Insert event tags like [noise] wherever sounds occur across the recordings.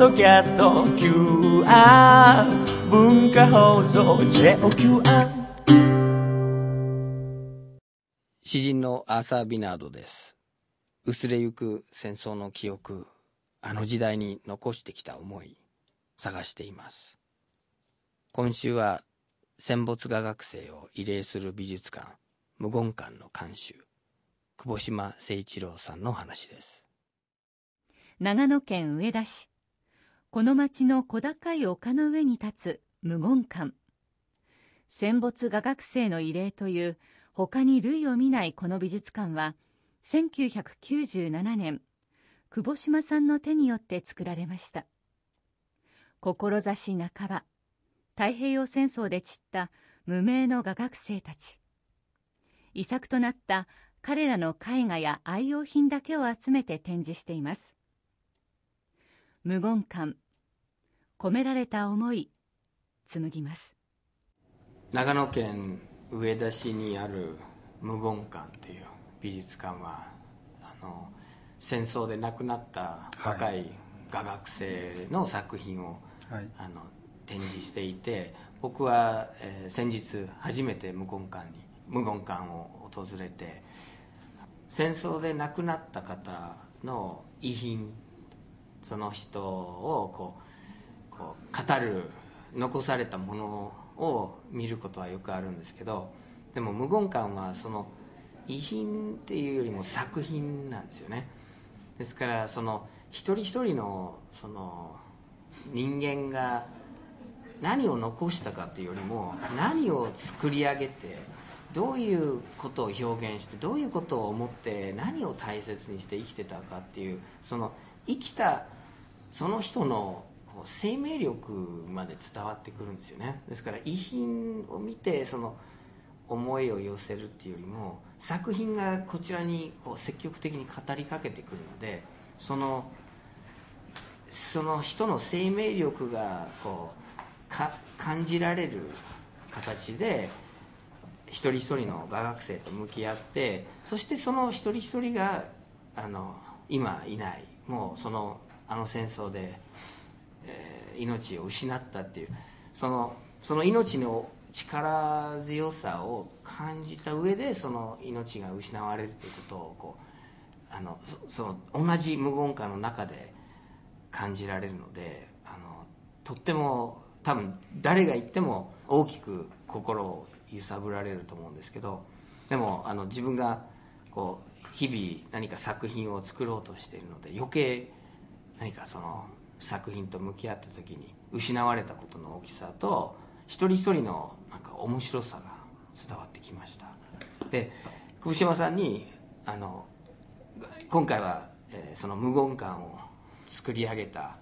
ドキャスト QR 文化放送 JOQR 詩人のアーサー・ビナードです。薄れゆく戦争の記憶あの時代に残してきた思い探しています。今週は戦没画学生を慰霊する美術館無言館の監修久保島誠一郎さんの話です。長野県上田市この町の小高い丘の上に立つ無言館。戦没画学生の慰霊という他に類を見ないこの美術館は1997年久保島さんの手によって作られました。志半ば太平洋戦争で散った無名の画学生たち。遺作となった彼らの絵画や愛用品だけを集めて展示しています。無言感。込められた思い。紡ぎます。長野県上田市にある無言館という美術館はあの戦争で亡くなった若い画学生の作品を、はい、あの展示していて僕は、えー、先日初めて無言館に無言館を訪れて戦争で亡くなった方の遺品その人をこうこう語る残されたものを見ることはよくあるんですけどでも無言館はその遺品っていうよりも作品なんですよね。ですからその一人一人のその人間が何を残したかっていうよりも何を作り上げてどういうことを表現してどういうことを思って何を大切にして生きてたかっていうその生きたその人のこう生命力まで伝わってくるんですよね。ですから遺品を見てその思いを寄せるっていうよりも作品がこちらにこう積極的に語りかけてくるのでそのその人の生命力がこうか感じられる形で一人一人の画学生と向き合ってそしてその一人一人があの今いないもうそのあの戦争で、えー、命を失ったっていうそのその命の力強さを感じた上でその命が失われるということをこうあのその同じ無言感の中で感じられるのであのとっても多分誰が言っても大きく心を揺さぶられると思うんですけどでもあの自分がこう日々何か作品を作ろうとしているので余計何かその作品と向き合った時に失われたことの大きさと一人一人のなんか面白さが伝わってきました。で久保島さんにあの今回は、えー、その無言感を作り上げた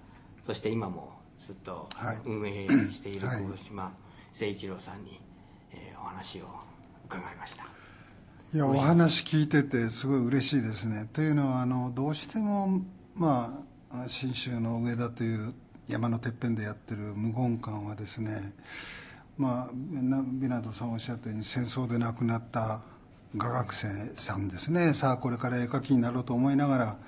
そして今もずっと運営している久保島誠一郎さんに、えー、お話を伺いましたいやお話聞いててすごい嬉しいですね。というのはあのどうしてもまあ信州の上田という山のてっぺんでやってる無言館はですねまあビナードさんおっしゃったように戦争で亡くなった画学生さんですね。さあこれから絵描きになろうと思いながら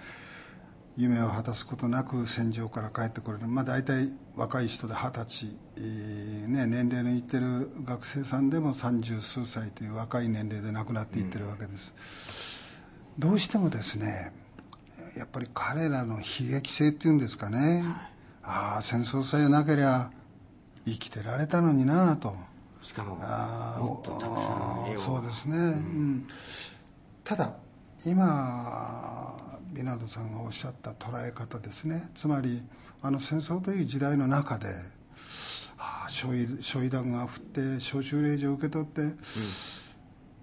夢を果たすことなく戦場から帰ってこれる、まあ、大体若い人で二十歳、えーね、年齢のいってる学生さんでも三十数歳という若い年齢で亡くなっていってるわけです、うん、どうしてもですねやっぱり彼らの悲劇性っていうんですかね、ああ戦争さえなけりゃ生きてられたのになと。しかももっとたくさんそうですね、うん、うん、ただ今ビナードさんがおっしゃった捉え方ですね。つまりあの戦争という時代の中で、あ、焼夷弾が降って招集令状を受け取って、うん、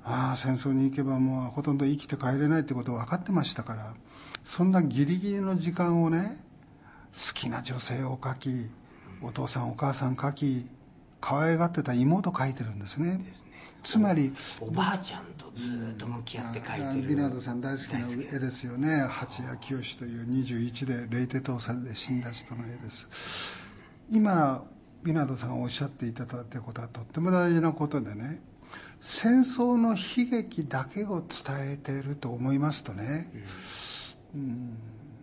ああ戦争に行けばもうほとんど生きて帰れないってことを分かってましたからそんなギリギリの時間をね好きな女性を描きお父さんお母さん描き可愛がってた妹描いてるんですね。ですね。つまりおばあちゃんとずっと向き合って描いてる、ビナードさん大好きな絵ですよね。八谷清という21でレイテ島さんで死んだ人の絵です。今ビナードさんがおっしゃっていただいたことはとっても大事なことでね戦争の悲劇だけを伝えていると思いますとね、うん、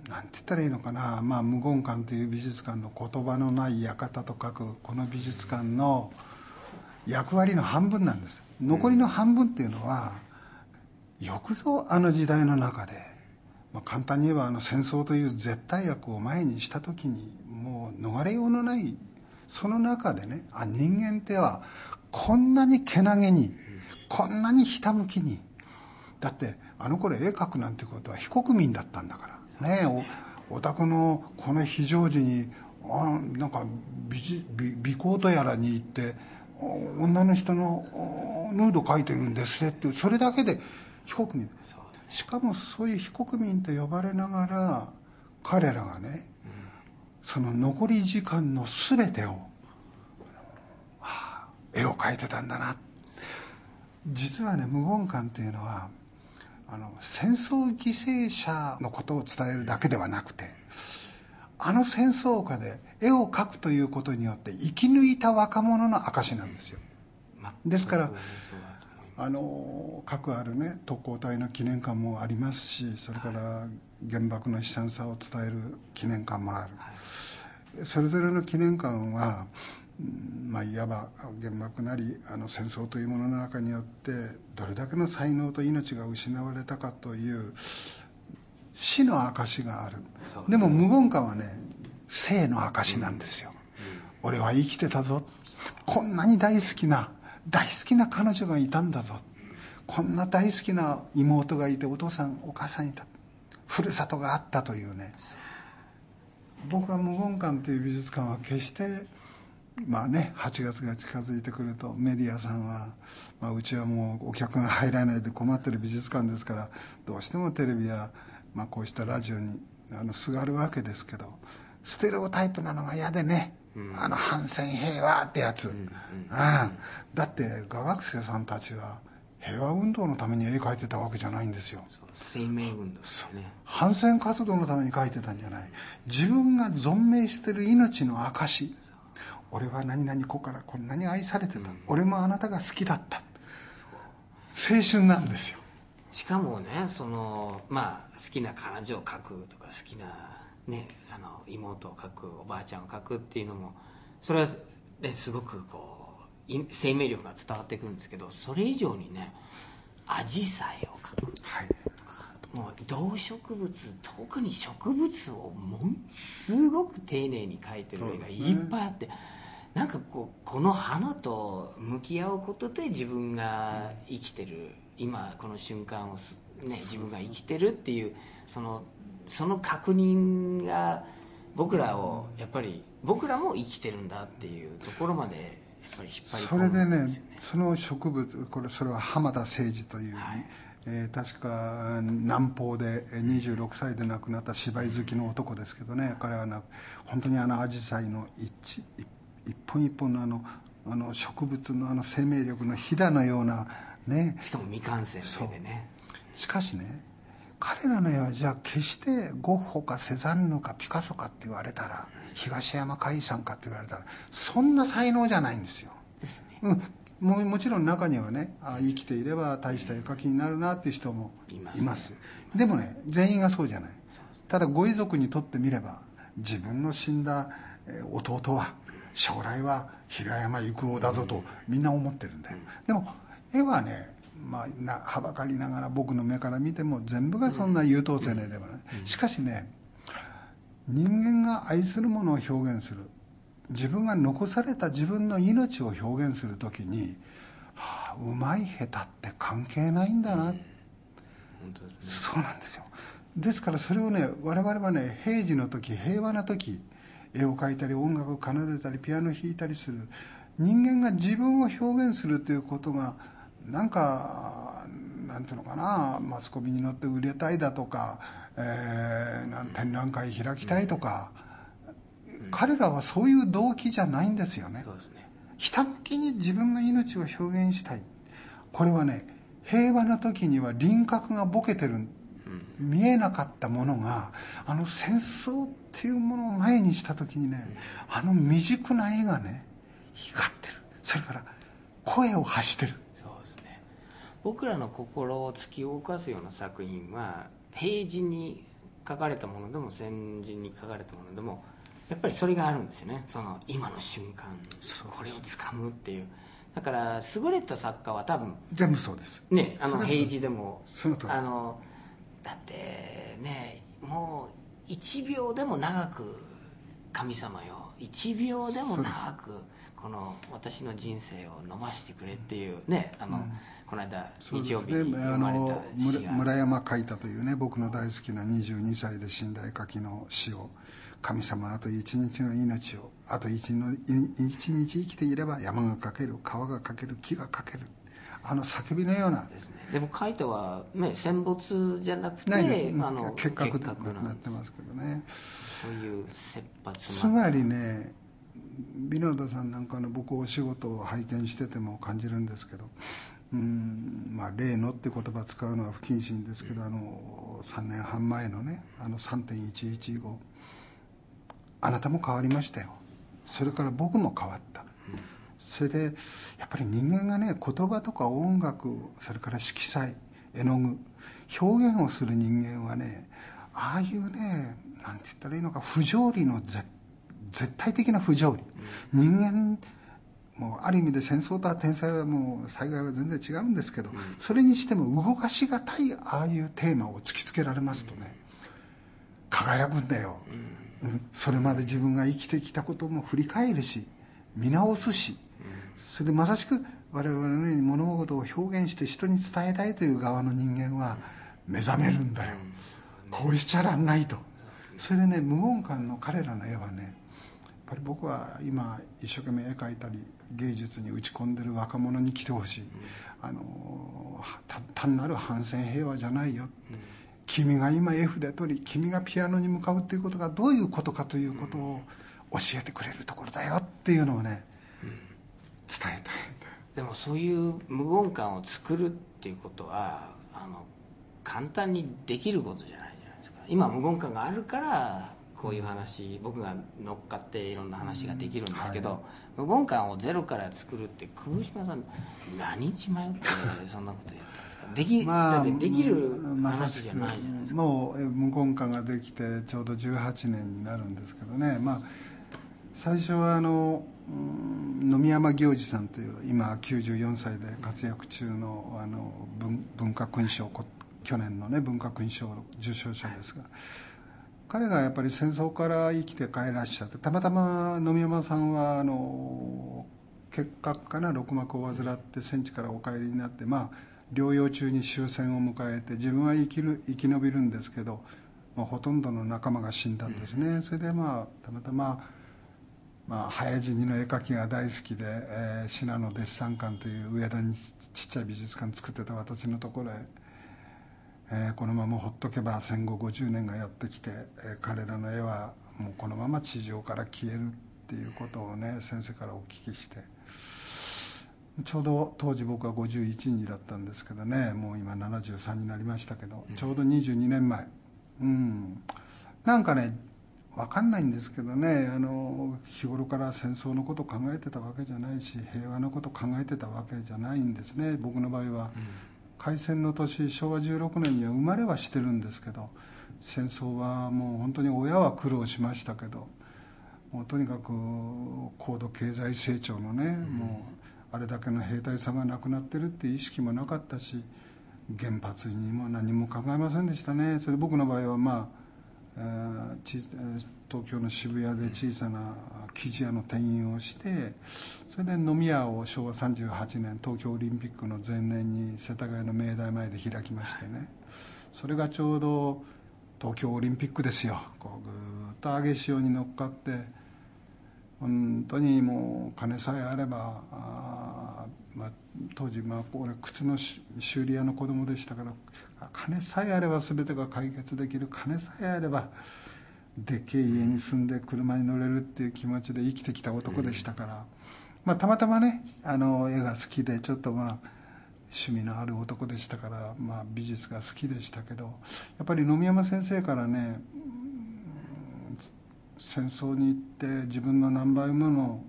なんて言ったらいいのかな、まあ、無言館という美術館の言葉のない館と書くこの美術館の役割の半分なんです。残りの半分っていうのは、よくぞあの時代の中で、まあ、簡単に言えばあの戦争という絶対悪を前にした時にもう逃れようのないその中でねあ人間ってはこんなにけなげにこんなにひたむきにだってあの頃絵描くなんてことは非国民だったんだから。ねお宅のこの非常時にあなんか美美美コートやらに行って女の人のヌード描いてるんですってそれだけで非国民しかもそういう非国民と呼ばれながら彼らがね、その残り時間の全てを、はあ、絵を描いてたんだな。実はね無言館っていうのはあの戦争犠牲者のことを伝えるだけではなくてあの戦争下で絵を描くということによって生き抜いた若者の証なんですよ。ですからあの核あるね特攻隊の記念館もありますしそれから原爆の悲惨さを伝える記念館もある、それぞれの記念館は、まあ、いわば原爆なりあの戦争というものの中によってどれだけの才能と命が失われたかという死の証がある。でも無言館はね生の証なんですよ、うん、俺は生きてたぞ。こんなに大好きな大好きな彼女がいたんだぞ。こんな大好きな妹がいてお父さんお母さんいた。ふるさとがあったというね。僕は無言館という美術館は決してまあね8月が近づいてくるとメディアさんは、まあ、うちはもうお客が入らないで困ってる美術館ですからどうしてもテレビや、まあ、こうしたラジオにあのすがるわけですけどステレオタイプなのが嫌でねあの反戦平和ってやつ、うんだって画学生さんたちは平和運動のために絵描いてたわけじゃないんですよ。生命運動ね。反戦活動のために描いてたんじゃない。自分が存命してる命の証俺は何々子からこんなに愛されてた、うん、俺もあなたが好きだった。青春なんですよ。しかもねそのまあ好きな彼女を描くとか好きなねあの妹を描くおばあちゃんを描くっていうのもそれは、ね、すごくこう生命力が伝わってくるんですけどそれ以上にねアジサイを描くとか、はい、もう動植物特に植物をものすごく丁寧に描いてる絵がいっぱいあって。なんかこうこの花と向き合うことで自分が生きてる。今この瞬間をね、自分が生きてるっていうそのその確認が僕らをやっぱり僕らも生きてるんだっていうところまでやっぱり引っ張り込む、ね、それでねその植物これそれは浜田誠二という、はい、えー、確か南方で26歳で亡くなった芝居好きの男ですけどね彼はな本当にあのアジサイの一一本一本のあのあの植物のあの生命力のひだのようなね。しかも未完成でね。しかしね彼らの絵はじゃあ決してゴッホかセザンヌかピカソかって言われたら東山海さんかって言われたらそんな才能じゃないんですよ。ですね。うん。ももちろん中にはねあ生きていれば大した絵描きになるなっていう人もいますでもね全員がそうじゃない。ただご遺族にとってみれば自分の死んだ弟は将来は平山郁夫だぞとみんな思ってるんだよ。でも絵はねまあ、なはばかりながら僕の目から見ても全部がそんな優等生の絵ではない、しかしね人間が愛するものを表現する。自分が残された自分の命を表現する時に、はあ、うまい下手って関係ないんだな、うん。ね、そうなんですよ。ですからそれをね我々はね平時の時平和な時絵を描いたり音楽を奏でたりピアノ弾いたりする。人間が自分を表現するということがなんかなんていうのかな。マスコミに乗って売れたいだとか、えー、展覧会開きたいとか、うん、彼らはそういう動機じゃないんですよね。そうですね。ひたむきに自分の命を表現したい。これはね平和な時には輪郭がボケてる。見えなかったものがあの戦争っていうものを前にした時にねあの未熟な絵がね光ってる。それから声を発してる。僕らの心を突き動かすような作品は平時に書かれたものでも戦時に書かれたものでもやっぱりそれがあるんですよね。その今の瞬間これをつかむっていう。だから優れた作家は多分全部そうです。ねあの平時でもそのあのだってねもう1秒でも長く神様よ。1秒でも長くこの私の人生を伸ばしてくれっていうねあの、この間日曜日に読まれのた詩が。村村山海太というね僕の大好きな22歳で死んだ絵描きの詩を神様あと一日の命をあと一日生きていれば山が描ける川が描ける木が描けるあの叫びのような。ですね。でもカイトは、ね、戦没じゃなくてないです。あの結核で結核なってますけどね。そういう切羽つ詰まりねビノードさんなんかの僕お仕事を拝見してても感じるんですけどうんまあ例のって言葉使うのは不謹慎ですけどあの3年半前のねあの3.11後あなたも変わりましたよ。それから僕も変わったそれでやっぱり人間がね言葉とか音楽それから色彩絵の具表現をする人間はねああいうねなんて言ったらいいのか不条理の絶絶対的な不条理。人間もうある意味で戦争とは天災はもう災害は全然違うんですけどそれにしても動かしがたいああいうテーマを突きつけられますとね輝くんだよ、うん。それまで自分が生きてきたことも振り返るし見直すしそれでまさしく我々のように物事を表現して人に伝えたいという側の人間は目覚めるんだよ。こうしちゃらんないと。それでね無言館の彼らの絵はねやっぱり僕は今一生懸命絵描いたり芸術に打ち込んでる若者に来てほしい。あのた単なる反戦平和じゃないよ。君が今 F で取り君がピアノに向かうっていうことがどういうことかということを教えてくれるところだよっていうのをね伝えたいでもそういう無言感を作るっていうことはあの簡単にできることじゃないじゃないですか。今無言感があるからこういう話僕が乗っかっていろんな話ができるんですけど、はい。無言感をゼロから作るって久保島さん何日迷ってそんなことやったんですか？でき, [laughs] だってできる話じゃないじゃないですか、もうえ無根館ができてちょうど18年になるんですけどね。まあ最初はあのうん野見山行司さんという今94歳で活躍中のあの文化勲章去年のね文化勲章受賞者ですが彼がやっぱり戦争から生きて帰らっしゃってたまたま野見山さんはあの結核かな肋膜を患って戦地からお帰りになってまあ療養中に終戦を迎えて自分は生きる生き延びるんですけど、まあ、ほとんどの仲間が死んだんですね、それでまあたまたま、まあ、早死にの絵描きが大好きで、えー、信濃弟子参観という上田にちっちゃい美術館作ってた私のところへ、えーこのままほっとけば戦後50年がやってきて、えー彼らの絵はもうこのまま地上から消えるっていうことをね先生からお聞きしてちょうど当時僕は51にだったんですけどねもう今73になりましたけどちょうど22年前。うん。なんかね分かんないんですけどねあの日頃から戦争のこと考えてたわけじゃないし平和のこと考えてたわけじゃないんですね。僕の場合は、開戦の年昭和16年には生まれはしてるんですけど戦争はもう本当に親は苦労しましたけどもうとにかく高度経済成長のね、もうあれだけの兵隊さんが亡くなってるっていう意識もなかったし原発にも何も考えませんでしたね。それ僕の場合はまあ東京の渋谷で小さな生地屋の店員をしてそれで飲み屋を昭和38年東京オリンピックの前年に世田谷の明大前で開きましてね。それがちょうど東京オリンピックですよ。こうぐーっと上げ潮に乗っかって本当にもう金さえあれば、まあ、当時まあ俺靴のし修理屋の子供でしたからあ金さえあれば全てが解決できる金さえあればでっけえ家に住んで車に乗れるっていう気持ちで生きてきた男でしたから、まあ、たまたまねあの絵が好きでちょっとまあ趣味のある男でしたから、まあ、美術が好きでしたけどやっぱり野見山先生からね戦争に行って自分の何倍もの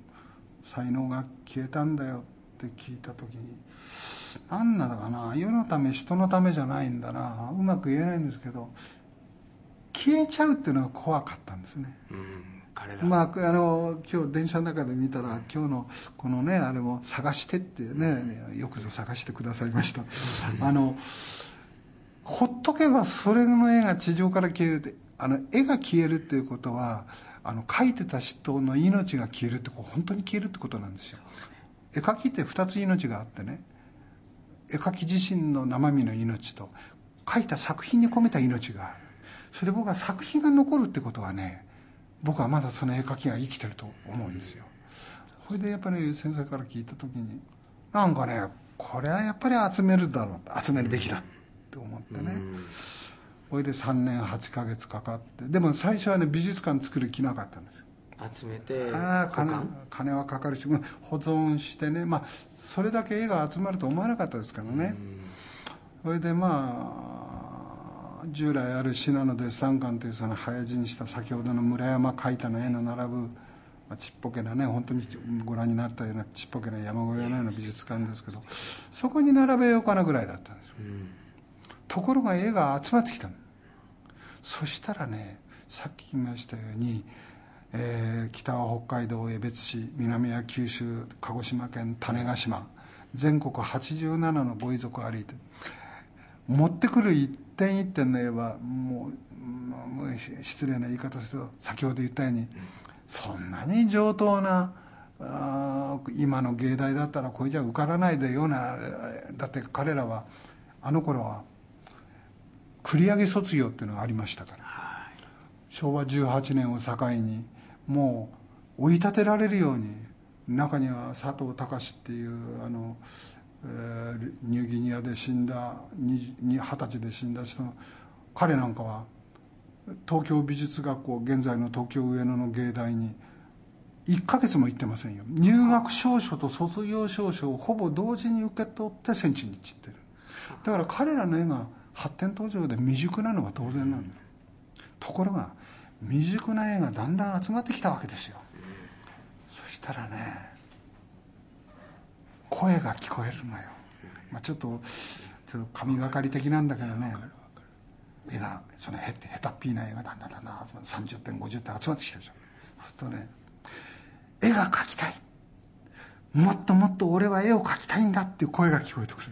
才能が消えたんだよって聞いた時に何なのかな世のため人のためじゃないんだなうまく言えないんですけど消えちゃうっていうのは怖かったんですね、うんまあ、あの今日電車の中で見たら今日のこのねあれも探してってねよくぞ探してくださいました。あのほっとけばそれの絵が地上から消えるってあの絵が消えるっていうことはあの描いてた人の命が消えるって本当に消えるってことなんですよ絵描きって2つ命があってね。絵描き自身の生身の命と描いた作品に込めた命がある。それ僕は作品が残るってことはね僕はまだその絵描きが生きてると思うんですよ。それでやっぱり先生から聞いた時になんかねこれはやっぱり集めるだろう集めるべきだって思ってね。それで3年8ヶ月かかってでも最初はね美術館作る気なかったんですよ集めてああ金金はかかるし保存してねまあそれだけ絵が集まると思わなかったですからね。それでまあ従来ある信濃デッサン館というその早死にした先ほどの村山描いたの絵の並ぶ、まあ、ちっぽけなね本当にご覧になったようなちっぽけな山小屋のような美術館ですけどそこに並べようかなぐらいだったんですよ、ところが絵が集まってきたの。そしたらねさっき言いましたようにえー、北は北海道江別市南は九州鹿児島県種子島全国87のご遺族を歩いて持ってくる一点一点の絵はもう失礼な言い方すると先ほど言ったようにそんなに上等なあ今の芸大だったらこれじゃ受からないでようなだって彼らはあの頃は繰り上げ卒業っていうのがありましたから。昭和18年を境にもう追い立てられるように中には佐藤隆っていうあの、えー、ニューギニアで死んだ二十歳で死んだ人の彼なんかは東京美術学校現在の東京上野の芸大に1ヶ月も行ってませんよ。入学証書と卒業証書をほぼ同時に受け取って戦地に散ってる。だから彼らの絵が発展途上で未熟なのが当然なんだところが未熟な絵がだんだん集まってきたわけですよ。そしたらね声が聞こえるのよ、まあ、ちょっとちょっと神がかり的なんだけどね絵がそのへ下手っぴーな絵がだんだんだんだん30点50点集まってきたでしょ。そうするとね絵が描きたい。もっともっと俺は絵を描きたいんだっていう声が聞こえてくる。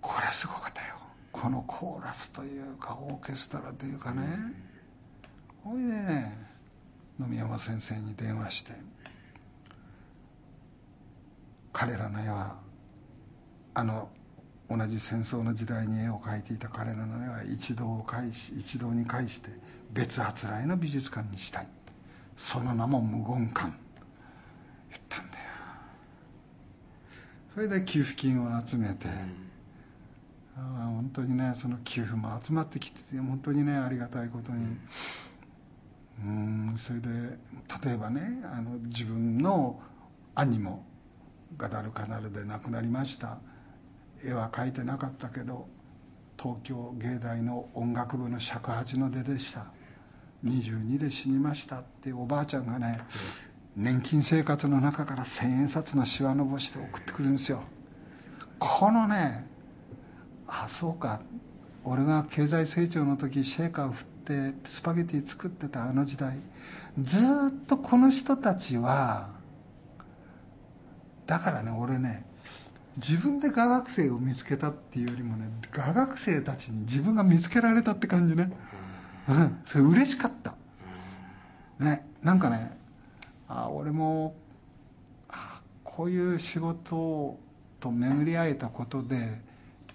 これすごかったよ。このコーラスというかオーケストラというかね。ほいでね野見山先生に電話して彼らの絵はあの同じ戦争の時代に絵を描いていた彼らの絵は一堂を返し一堂に返して別あつらいの美術館にしたい。その名も無言館。言ったんだよ。それで給付金を集めて、あ本当にねその給付も集まってきてて本当にねありがたいことに。うんそれで例えばねあの自分の兄もガダルカナルで亡くなりました。絵は描いてなかったけど東京芸大の音楽部の尺八の出でした。22で死にましたっていうおばあちゃんがね年金生活の中から千円札のしわのぼして送ってくるんですよ。このねあそうか。俺が経済成長の時シェーカーを振ってスパゲティ作ってたあの時代。ずっとこの人たちはだからね俺ね自分で画学生を見つけたっていうよりもね画学生たちに自分が見つけられたって感じね。うん。それ嬉しかった。ねなんかねあ俺もあこういう仕事と巡り会えたことで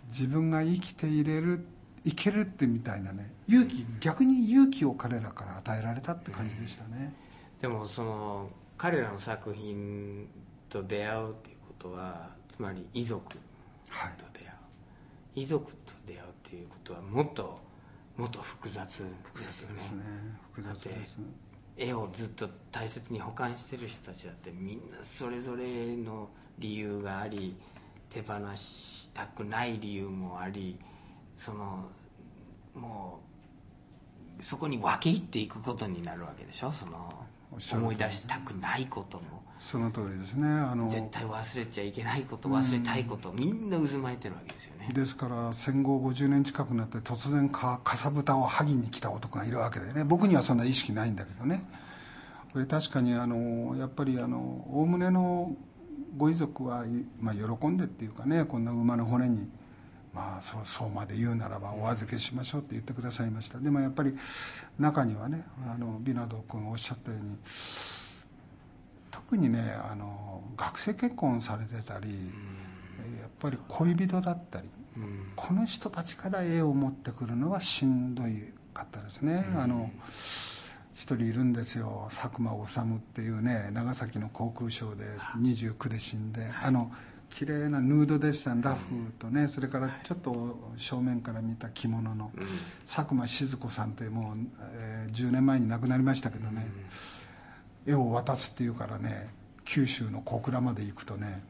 自分が生きていれるいけるってみたいなね勇気逆に勇気を彼らから与えられたって感じでしたね、でもその彼らの作品と出会うっていうことはつまり遺族と出会う、遺族と出会うっていうことはもっともっと複雑ですよね。ですね。複雑です。絵をずっと大切に保管してる人たちだってみんなそれぞれの理由があり手放したくない理由もありそのもうそこに分け入っていくことになるわけでしょ？その思い出したくないことも。その通りですね。あの絶対忘れちゃいけないこと忘れたいこと、みんな渦巻いてるわけですよね。ですから戦後50年近くなって突然かかさぶたを剥ぎに来た男がいるわけでね。僕にはそんな意識ないんだけどね。これ確かにあのやっぱりおおむねのご遺族は、まあ、喜んでっていうかねこんな馬の骨にまあそうそうまで言うならばお預けしましょうって言ってくださいました。でもやっぱり中にはねあのビナド君がおっしゃったように特にねあの学生結婚されてたり、やっぱり恋人だったり、この人たちから絵を持ってくるのはしんどいかったですね。あの一人いるんですよ。佐久間治っていうね長崎の航空ショーで29で死んで。あの綺麗なヌードデッサンラフとね。それからちょっと正面から見た着物の。佐久間静子さんってもう、えー、10年前に亡くなりましたけどね。絵を渡すっていうからね九州の小倉まで行くとね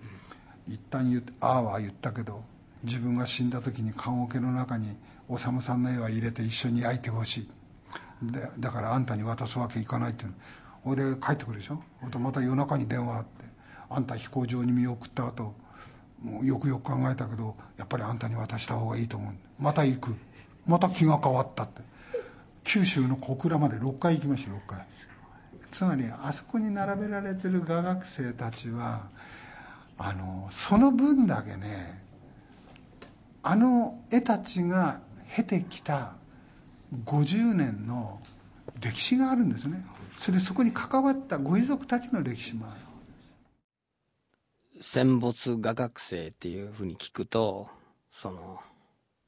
一旦言って「ああ」は言ったけど自分が死んだ時に棺桶の中に修さんの絵は入れて一緒に焼いてほしい。でだからあんたに渡すわけいかないって俺帰ってくるでしょ？とまた夜中に電話あってあんた飛行場に見送った後もうよくよく考えたけどやっぱりあんたに渡した方がいいと思うまた行く。また気が変わったって。九州の小倉まで6回行きました6回。つまりあそこに並べられてる画学生たちはあのその分だけねあの絵たちが経てきた50年の歴史があるんですね。それでそこに関わったご遺族たちの歴史もある。戦没画学生っていうふうに聞くとその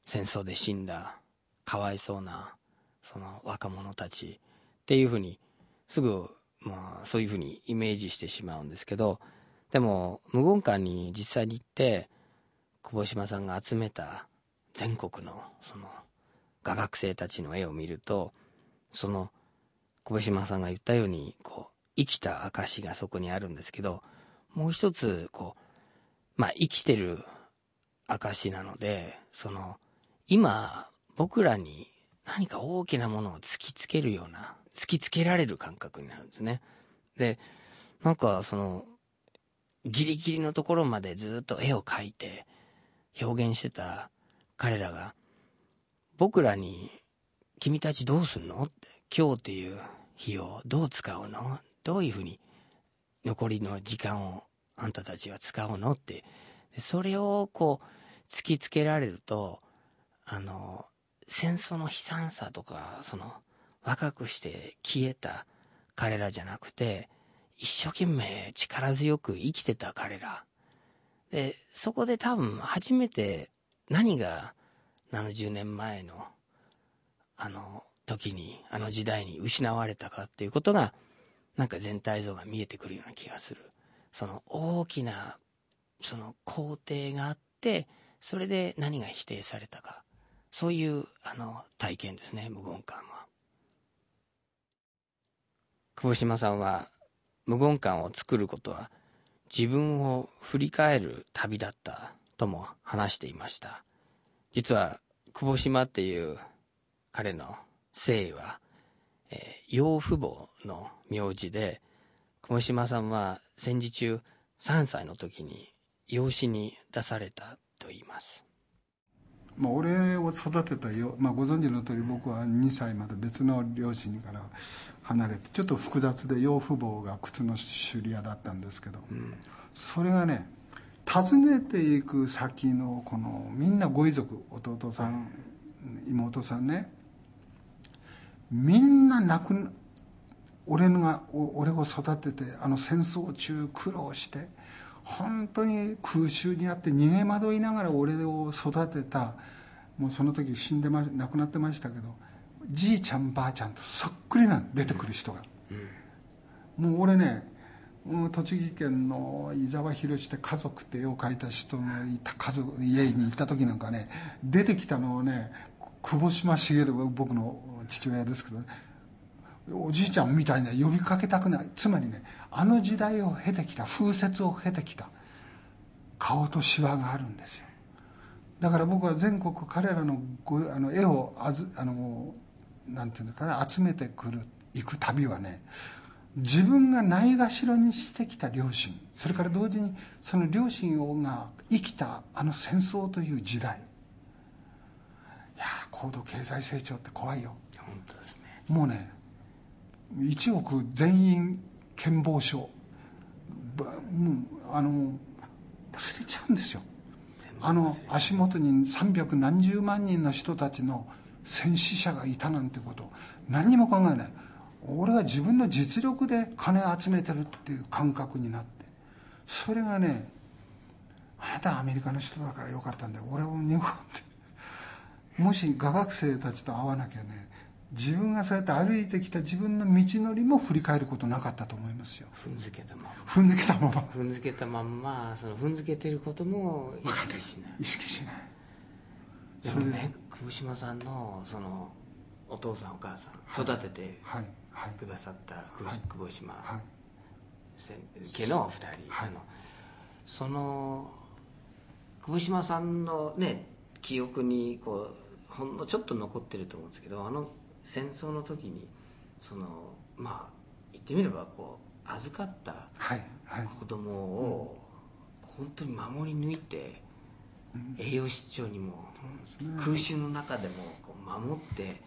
戦争で死んだかわいそうなその若者たちっていうふうにすぐまあそういうふうにイメージしてしまうんですけどでも無言館に実際に行って久保島さんが集めた全国のその画学生たちの絵を見るとその久保島さんが言ったようにこう生きた証がそこにあるんですけどもう一つこうまあ生きてる証なのでその今僕らに何か大きなものを突きつけるような突きつけられる感覚になるんですね。でなんかそのギリギリのところまでずっと絵を描いて表現してた彼らが僕らに「君たちどうすんの?」って「今日っていう日をどう使うの？どういうふうに残りの時間をあんたたちは使うの?」ってそれをこう突きつけられるとあの戦争の悲惨さとかその若くして消えた彼らじゃなくて一生懸命力強く生きてた彼らでそこで多分初めて何が70年前のあの時にあの時代に失われたかっていうことがなんか全体像が見えてくるような気がする。その大きなその工程があってそれで何が否定されたか。そういうあの体験ですね無言感は。久保島さんは無言感を作ることは自分を振り返る旅だったとも話していました。実は久保島っていう彼の姓は、えー、養父母の名字で久保島さんは戦時中3歳の時に養子に出されたと言います。まあ、俺を育てたよ、まあ、ご存知の通り僕は2歳まで別の両親から離れてちょっと複雑で養父母が靴の修理屋だったんですけど、うん、それがね訪ねていく先のこのみんなご遺族弟さん妹さんね。みんな亡く俺が俺を育ててあの戦争中苦労して本当に空襲にあって逃げ惑いながら俺を育てた。もうその時死んでま亡くなってましたけどじいちゃんばあちゃんとそっくりなん出てくる人が、うん、もう俺ね栃木県の伊沢博って家族って絵を描いた人のいた家族家に行った時なんかね出てきたのをね久保島茂僕の父親ですけどねおじいちゃんみたいな呼びかけたくない。つまりねあの時代を経てきた風雪を経てきた顔としわがあるんですよ。だから僕は全国彼らのあの絵をあずあのなんていうのかな集めてくる行く旅はね自分がないがしろにしてきた両親それから同時にその両親が生きたあの戦争という時代。いや高度経済成長って怖いよ。本当ですね。もうね1億全員健忘症。ばもうあの忘れちゃうんですよ。あの足元に300何十万人の人たちの戦死者がいたなんてこと何にも考えない俺は自分の実力で金集めてるっていう感覚になってそれがねあなたはアメリカの人だからよかったんだよ。俺は日本って。もし画学生たちと会わなきゃね自分がそうやって歩いてきた自分の道のりも振り返ることなかったと思いますよ。踏んづけたまま。踏んできたまま。踏んづけたまんまその踏んづけてることも意識しない。意識しない。でもね久島さんのそのお父さんお母さん育ててはい。はいくださった久保島家のお二人、のその久保島さんのね記憶にこうほんのちょっと残ってると思うんですけどあの戦争の時にそのまあ言ってみればこう預かった子供を本当に守り抜いて、栄養失調にも空襲の中でもこう守って、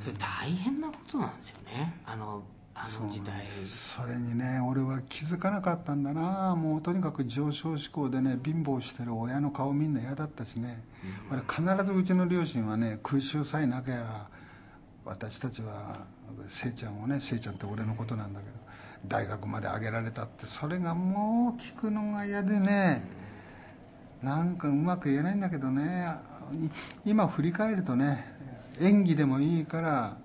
それ大変なことなんですよね。あのあの時代。それにね俺は気づかなかったんだな。もうとにかく上昇志向でね貧乏してる親の顔みんな嫌だったしね、俺必ずうちの両親はね空襲さえなければ私たちはせいちゃんをねせいちゃんって俺のことなんだけど大学まで上げられたってそれがもう聞くのが嫌でねなんかうまく言えないんだけどね。い今振り返るとね演技でもいいから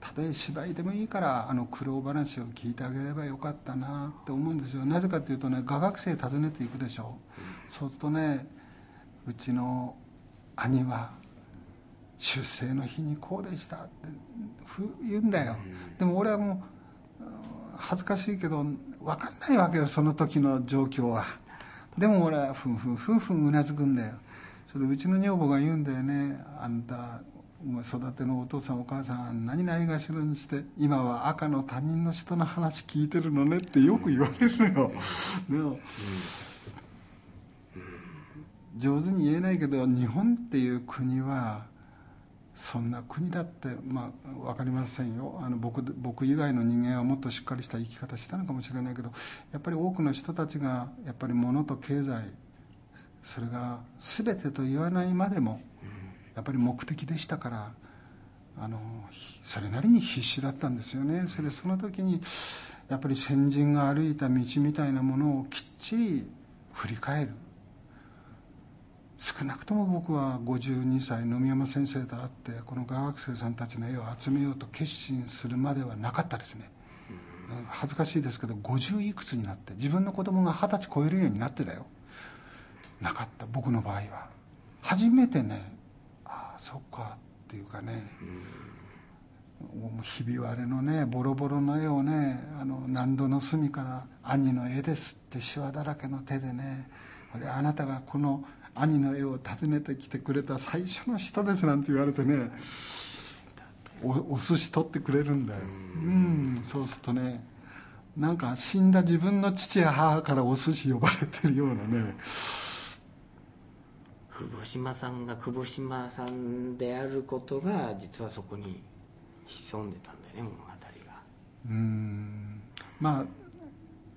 たとえ芝居でもいいからあの苦労話を聞いてあげればよかったなって思うんですよ。なぜかっていうとね画学生訪ねていくでしょ。そうするとねうちの兄は出生の日にこうでしたってふ言うんだよ。でも俺はもう恥ずかしいけど分かんないわけよその時の状況は。でも俺はふんふんふんふんうなずくんだよ。それでうちの女房が言うんだよねあんた育てのお父さんお母さん何ないがしろにして今は赤の他人の人の話聞いてるのねってよく言われるのよ。でも上手に言えないけど日本っていう国はそんな国だってまあ分かりませんよ。あの僕僕以外の人間はもっとしっかりした生き方したのかもしれないけどやっぱり多くの人たちがやっぱり物と経済それが全てと言わないまでもやっぱり目的でしたからあのそれなりに必死だったんですよね。それでその時にやっぱり先人が歩いた道みたいなものをきっちり振り返る。少なくとも僕は52歳野見山先生と会ってこの画学生さんたちの絵を集めようと決心するまではなかったですね。恥ずかしいですけど50いくつになって自分の子供が二十歳超えるようになってだよ。なかった僕の場合は。初めてねそっかっていうかね、ひび割れのねボロボロの絵をねあの何度の隅から「兄の絵です」ってしわだらけの手でねであなたがこの兄の絵を訪ねてきてくれた最初の人ですなんて言われてねおお寿司取ってくれるんだよ。うんそうするとねなんか死んだ自分の父や母からお寿司呼ばれてるようなね久保島さんが久保島さんであることが実はそこに潜んでたんだよね物語が。うん。まあ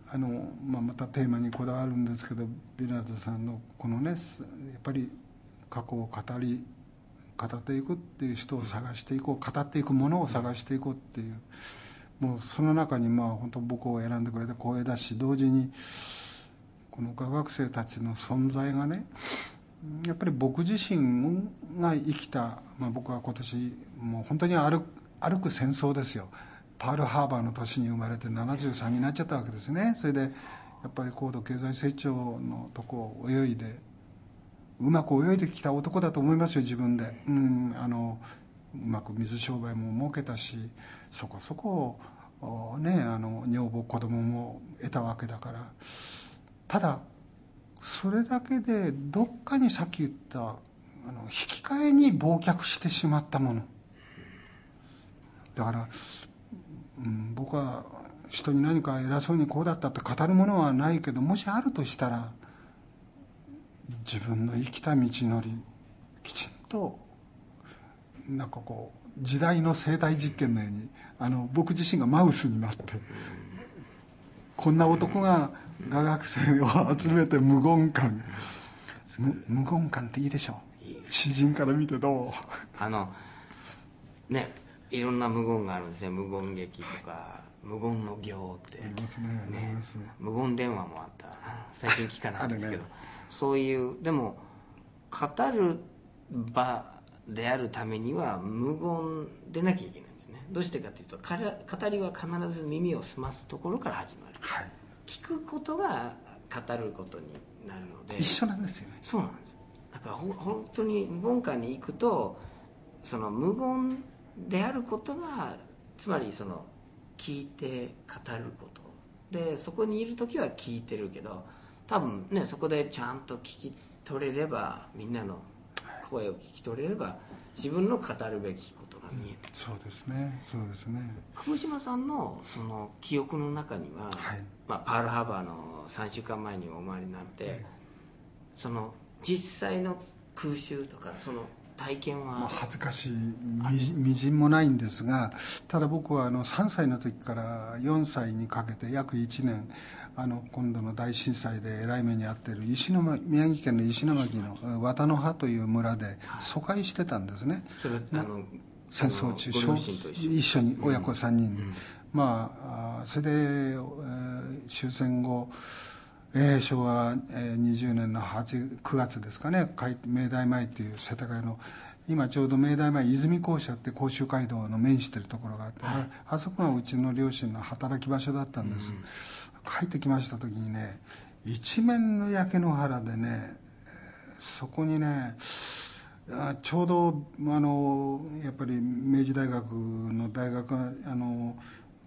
あの、まあ、またテーマにこだわるんですけどビナードさんのこのねやっぱり過去を語り語っていくっていう人を探していこう語っていくものを探していこうっていうもうその中にまあ本当僕を選んでくれて光栄だし同時にこの画学生たちの存在がねやっぱり僕自身が生きた、まあ、僕は今年もう本当に歩歩く戦争ですよ。パールハーバーの年に生まれて73になっちゃったわけですね。それでやっぱり高度経済成長のとこを泳いでうまく泳いできた男だと思いますよ自分で、うん、あのうまく水商売も儲けたしそこそこねあの女房子供も得たわけだから。ただそれだけでどっかにさっき言ったあの引き換えに忘却してしまったもの。だから、うん、僕は人に何か偉そうにこうだったって語るものはないけどもしあるとしたら自分の生きた道のりきちんとなんかこう時代の生態実験のようにあの僕自身がマウスになってこんな男が画学生を集めて無言館。無言館っていいでしょう。詩人から見てどう？あのねいろんな無言があるんですね。無言劇とか無言の行って。ありますねあります無言電話もあった。最近聞かないんですけど、[laughs] ね。そういうでも語る場であるためには無言でなきゃいけないんですね。どうしてかというと語りは必ず耳を澄ますところから始まる。はい聞くことが語ることになるので。一緒なんですよね。そうなんです。だからほ本当に無言館に行くとその無言であることがつまりその聞いて語ること。でそこにいる時は聞いてるけど多分ねそこでちゃんと聞き取れればみんなの声を聞き取れれば自分の語るべきことが見える、そうですね。そうですね。久保島さんのその記憶の中には、はい。まあ、パールハーバーの3週間前にお回りになって、その実際の空襲とかその体験は、まあ、恥ずかしいみじみじんもないんですがただ僕はあの3歳の時から4歳にかけて約1年あの今度の大震災でえらい目に遭っている石巻宮城県の石巻の綿の葉という村で疎開してたんですね。それあの戦争中一緒に親子3人で、まああそれで、えー終戦後、えー昭和えー20年の8 9月ですかね海明大前っていう世田谷の今ちょうど明大前泉校舎って甲州街道の面してるところがあって、ああそこがうちの両親の働き場所だったんです、帰ってきました時にね一面の焼け野原でねえーそこにねあちょうどあのやっぱり明治大学の大学があの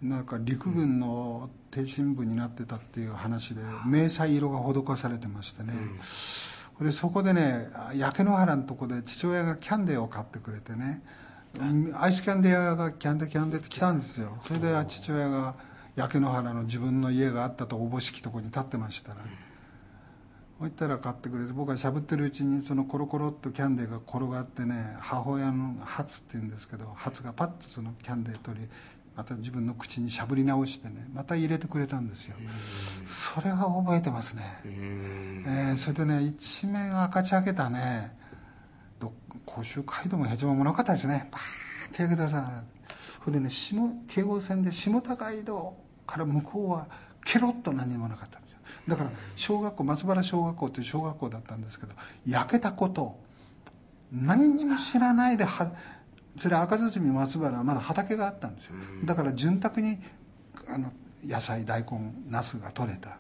なんか陸軍の挺身部になってたっていう話で迷彩色が施されてましてね、でそこでね焼け野原のとこで父親がキャンデーを買ってくれてねアイスキャンデー屋がキャンデーキャンデーって来たんですよ。それで父親が焼け野原の自分の家があったとおぼしきとこに立ってましたら、そしたら買ってくれて僕はしゃぶってるうちにそのコロコロっとキャンデーが転がってね母親のハツって言うんですけどハツがパッとそのキャンデー取りまた自分の口にしゃぶり直してねまた入れてくれたんですよ。それが覚えてますね、えーそれでね一面赤ちゃけたねど甲州街道もヘチマもなかったですね。パーッて焼けたさそれでね下京王線で下高街道から向こうはケロッと何もなかっただから小学校松原小学校という小学校だったんですけど焼けたこと何にも知らないではそれ赤堤松原はまだ畑があったんですよ。だから潤沢にあの野菜大根ナスが取れた。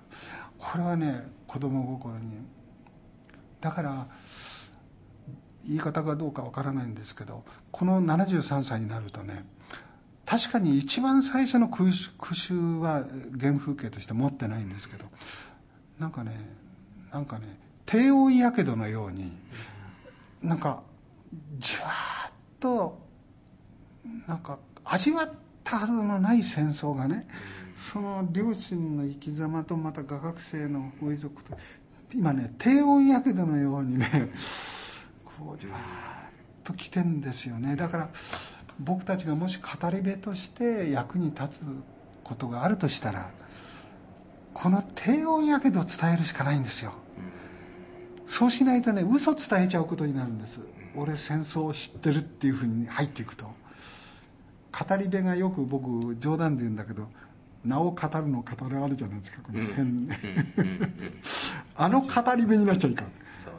これはね子供心に。だから言い方がどうかわからないんですけどこの73歳になるとね確かに一番最初の空襲空襲は原風景として持ってないんですけどなんかねなんかね低温やけどのようになんかじわっとなんか味わったはずのない戦争がねその両親の生き様とまた画学生のご遺族と今ね低温やけどのようにねこうじわっと来てんですよね。だから僕たちがもし語り部として役に立つことがあるとしたらこの低温やけどを伝えるしかないんですよ。そうしないとね嘘伝えちゃうことになるんです。俺戦争を知ってるっていうふうに入っていくと。語り部がよく僕冗談で言うんだけど名を語るの語るあるじゃないですかこの変ね。あの語り部になっちゃいかん。そう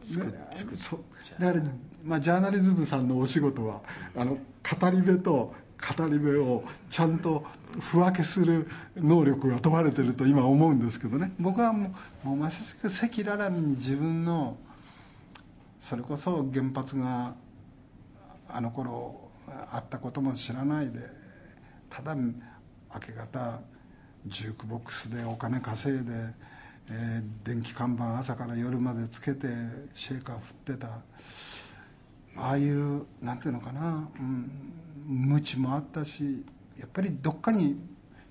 ですね。ねそう。だから、まあ、ジャーナリズムさんのお仕事はあの語り部と語り部をちゃんと不分けする能力が問われてると今思うんですけどね。僕はもうもうまさしく赤裸々に自分のそれこそ原発があの頃あったことも知らないでただ明け方ジュークボックスでお金稼いで、えー電気看板朝から夜までつけてシェーカー振ってた。ああいうなんていうのかな、うん、無知もあったしやっぱりどっかに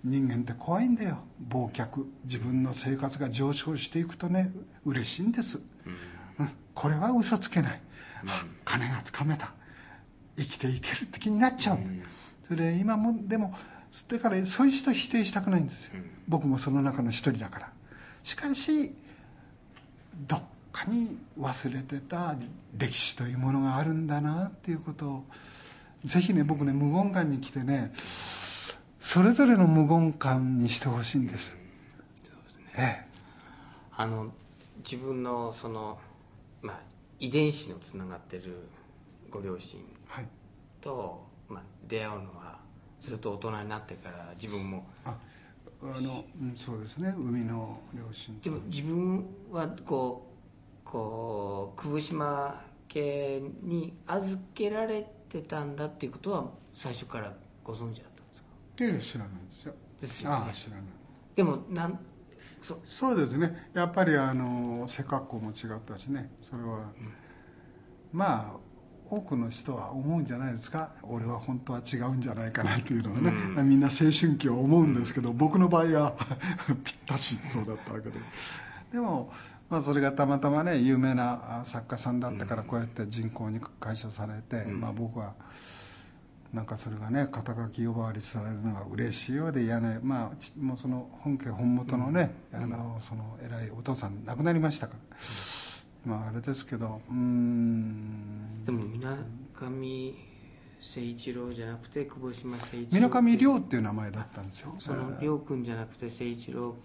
人間って怖いんだよ。忘却。自分の生活が上昇していくとね嬉しいんです、うん、これは嘘つけない、金がつかめた。生きていけるって気になっちゃう、それで今もでもだからそういう人否定したくないんですよ、僕もその中の一人だから。しかしどっかに忘れてた歴史というものがあるんだなっていうことをぜひね僕ね無言館に来てねそれぞれの無言館にしてほしいんです。そうですね。ええ、あの自分のそのまあ遺伝子のつながってるご両親と、はい、まあ出会うのはずっと大人になってから自分も。ああのそうですね海の両親でも自分はこうこう久保島家に預けられてたんだっていうことは最初からご存知だったええ知らないですよ。ですよ、ね、ああ知らない。でもなんそそうですね。やっぱりあの背格好も違ったしね。それは、うん、まあ多くの人は思うんじゃないですか。俺は本当は違うんじゃないかなっていうのはね、うん、みんな青春期を思うんですけど、うん、僕の場合は [laughs] ぴったしそうだったわけで。でも、まあ、それがたまたまね有名な作家さんだったからこうやって人口に解消されて、まあ、僕は。なんかそれがね肩書き呼ばわりされるのが嬉しいようで嫌なまあもうその本家本元のね、うん、あのその偉いお父さん亡くなりましたから、まああれですけどうん。でも皆上誠一郎じゃなくて久保島誠一郎水上亮っていう名前だったんですよ。その亮君じゃなくて誠一郎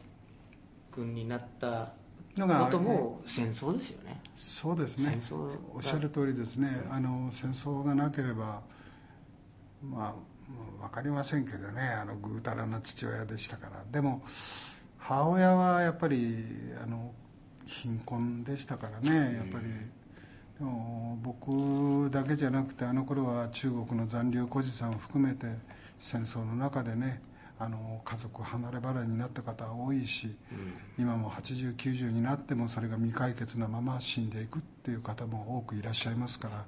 君になったのがことも戦争ですよね。そうですね。おっしゃる通りですね。あの戦争がなければまあ分かりませんけどね。あのぐうたらな父親でしたから。でも母親はやっぱりあの貧困でしたからね。やっぱり。でも僕だけじゃなくてあの頃は中国の残留孤児さんを含めて戦争の中でねあの家族離れ離れになった方多いし、うん、今も8090になってもそれが未解決なまま死んでいくっていう方も多くいらっしゃいますから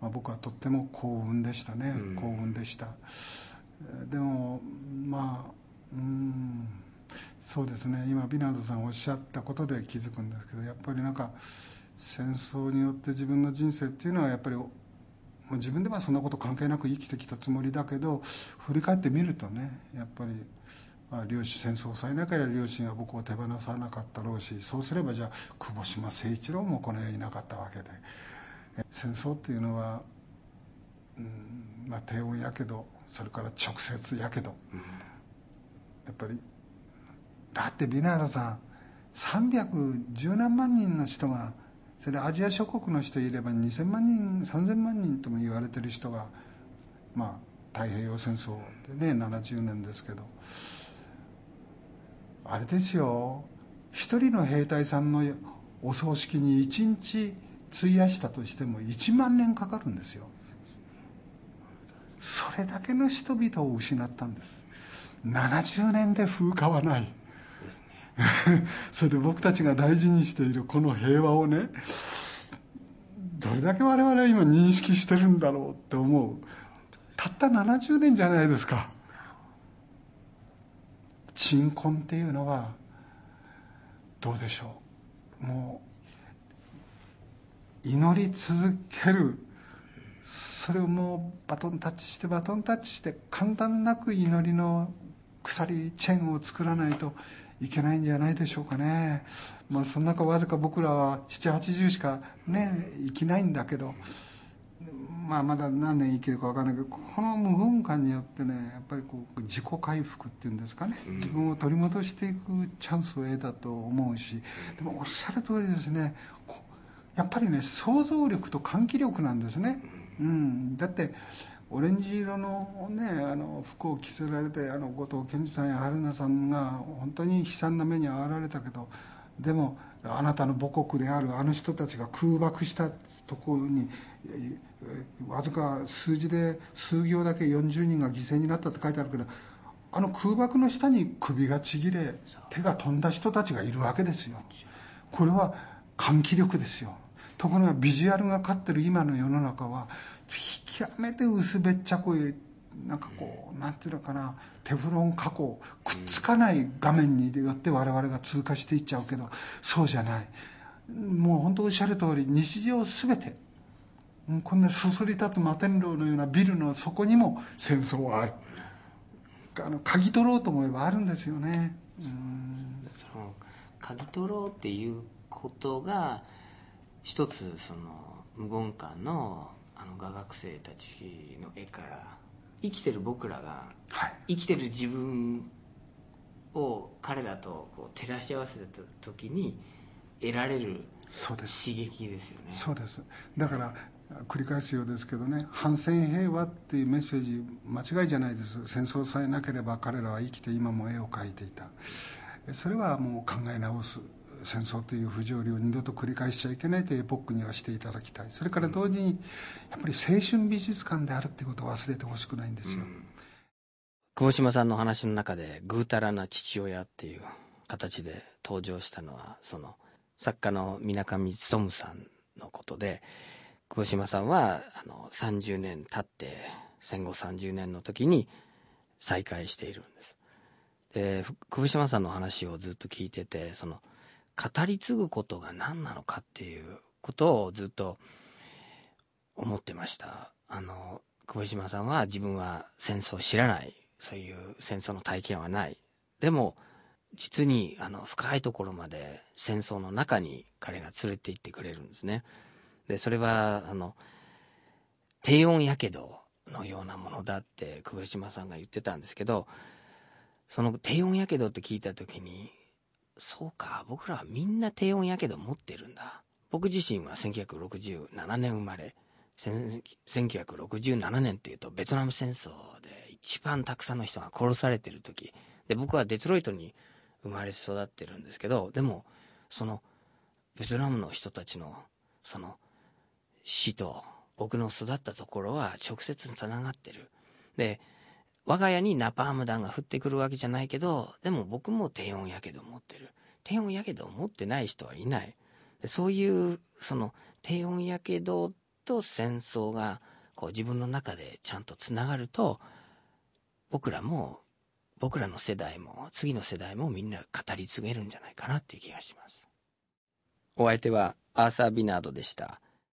まあ、僕はとっても幸運でしたね、うん、幸運でした。でもまあうんそうですね。今ビナードさんおっしゃったことで気づくんですけどやっぱりなんか戦争によって自分の人生っていうのはやっぱり自分ではそんなこと関係なく生きてきたつもりだけど振り返ってみるとねやっぱり、まあ、両親戦争をさえなければ両親は僕を手放さなかったろうしそうすればじゃあ久保島誠一郎もこの世にいなかったわけで。戦争っていうのは、うんまあ、低温やけどそれから直接やけど、うん、やっぱりだってビナールさん310何万人の人がそれアジア諸国の人いれば2000万人3000万人とも言われてる人がまあ太平洋戦争でね70年ですけど。あれですよ。一人の兵隊さんのお葬式に1日費やしたとしても1万年かかるんですよ。それだけの人々を失ったんです。70年で風化はない。[laughs] それで僕たちが大事にしているこの平和をねどれだけ我々は今認識してるんだろうって思う。たった70年じゃないですか。鎮魂っていうのはどうでしょう。もう祈り続ける。それをもうバトンタッチしてバトンタッチして簡単なく祈りの鎖チェーンを作らないといけないんじゃないでしょうかね、まあ、その中わずか僕らは780しかね生きないんだけど、まあ、まだ何年生きるか分からないけどこの無言感によってねやっぱりこう自己回復っていうんですかね。自分を取り戻していくチャンスを得たと思うしでもおっしゃる通りですね。やっぱりね想像力と喚起力なんですね、うん、だってオレンジ色の,、ね、あの服を着せられてあの後藤健二さんや春菜さんが本当に悲惨な目に遭われたけどでもあなたの母国であるあの人たちが空爆したところにわずか数字で数行だけ40人が犠牲になったって書いてあるけどあの空爆の下に首がちぎれ手が飛んだ人たちがいるわけですよ。これは喚起力ですよ。ところがビジュアルが勝ってる今の世の中は極めて薄べっちゃこいなんかこうなんていうのかなテフロン加工くっつかない画面によって我々が通過していっちゃうけどそうじゃない。もう本当おっしゃる通り日常すべてこんなそそり立つ摩天楼のようなビルの底にも戦争はある。あの嗅ぎ取ろうと思えばあるんですよね。うん。その嗅ぎ取ろうっていうことが一つその無言館のあの画学生たちの絵から生きてる僕らが、はい、生きてる自分を彼らとこう照らし合わせた時に得られる刺激ですよね。そうです。だから繰り返すようですけどね反戦平和っていうメッセージ間違いじゃないです。戦争さえなければ彼らは生きて今も絵を描いていた。それはもう考え直す戦争という不条理を二度と繰り返しちゃいけないというエポックにはしていただきたい。それから同時にやっぱり青春美術館であるっていうことを忘れてほしくないんですよ、うん、久保島さんの話の中でぐうたらな父親っていう形で登場したのはその作家の水上勉さんのことで久保島さんはあの30年経って戦後30年の時に再会しているんです。で久保島さんの話をずっと聞いててその語り継ぐことが何なのかっていうことをずっと思ってました。あの久保島さんは自分は戦争を知らない。そういう戦争の体験はない。でも実にあの深いところまで戦争の中に彼が連れて行ってくれるんですね。でそれはあの低温やけどのようなものだって久保島さんが言ってたんですけどその低温やけどって聞いた時にそうか。僕らはみんな低温やけど持ってるんだ。僕自身は1967年生まれ。1967年っていうとベトナム戦争で一番たくさんの人が殺されてる時。で僕はデトロイトに生まれ育ってるんですけどでもそのベトナムの人たちのその死と僕の育ったところは直接つながってる。で我が家にナパーム弾が降ってくるわけじゃないけどでも僕も低温やけど持ってる。低温やけど持ってない人はいない。でそういうその低温やけどと戦争がこう自分の中でちゃんとつながると僕らも僕らの世代も次の世代もみんな語り継げるんじゃないかなっていう気がします。お相手はアーサー・ビナードでした。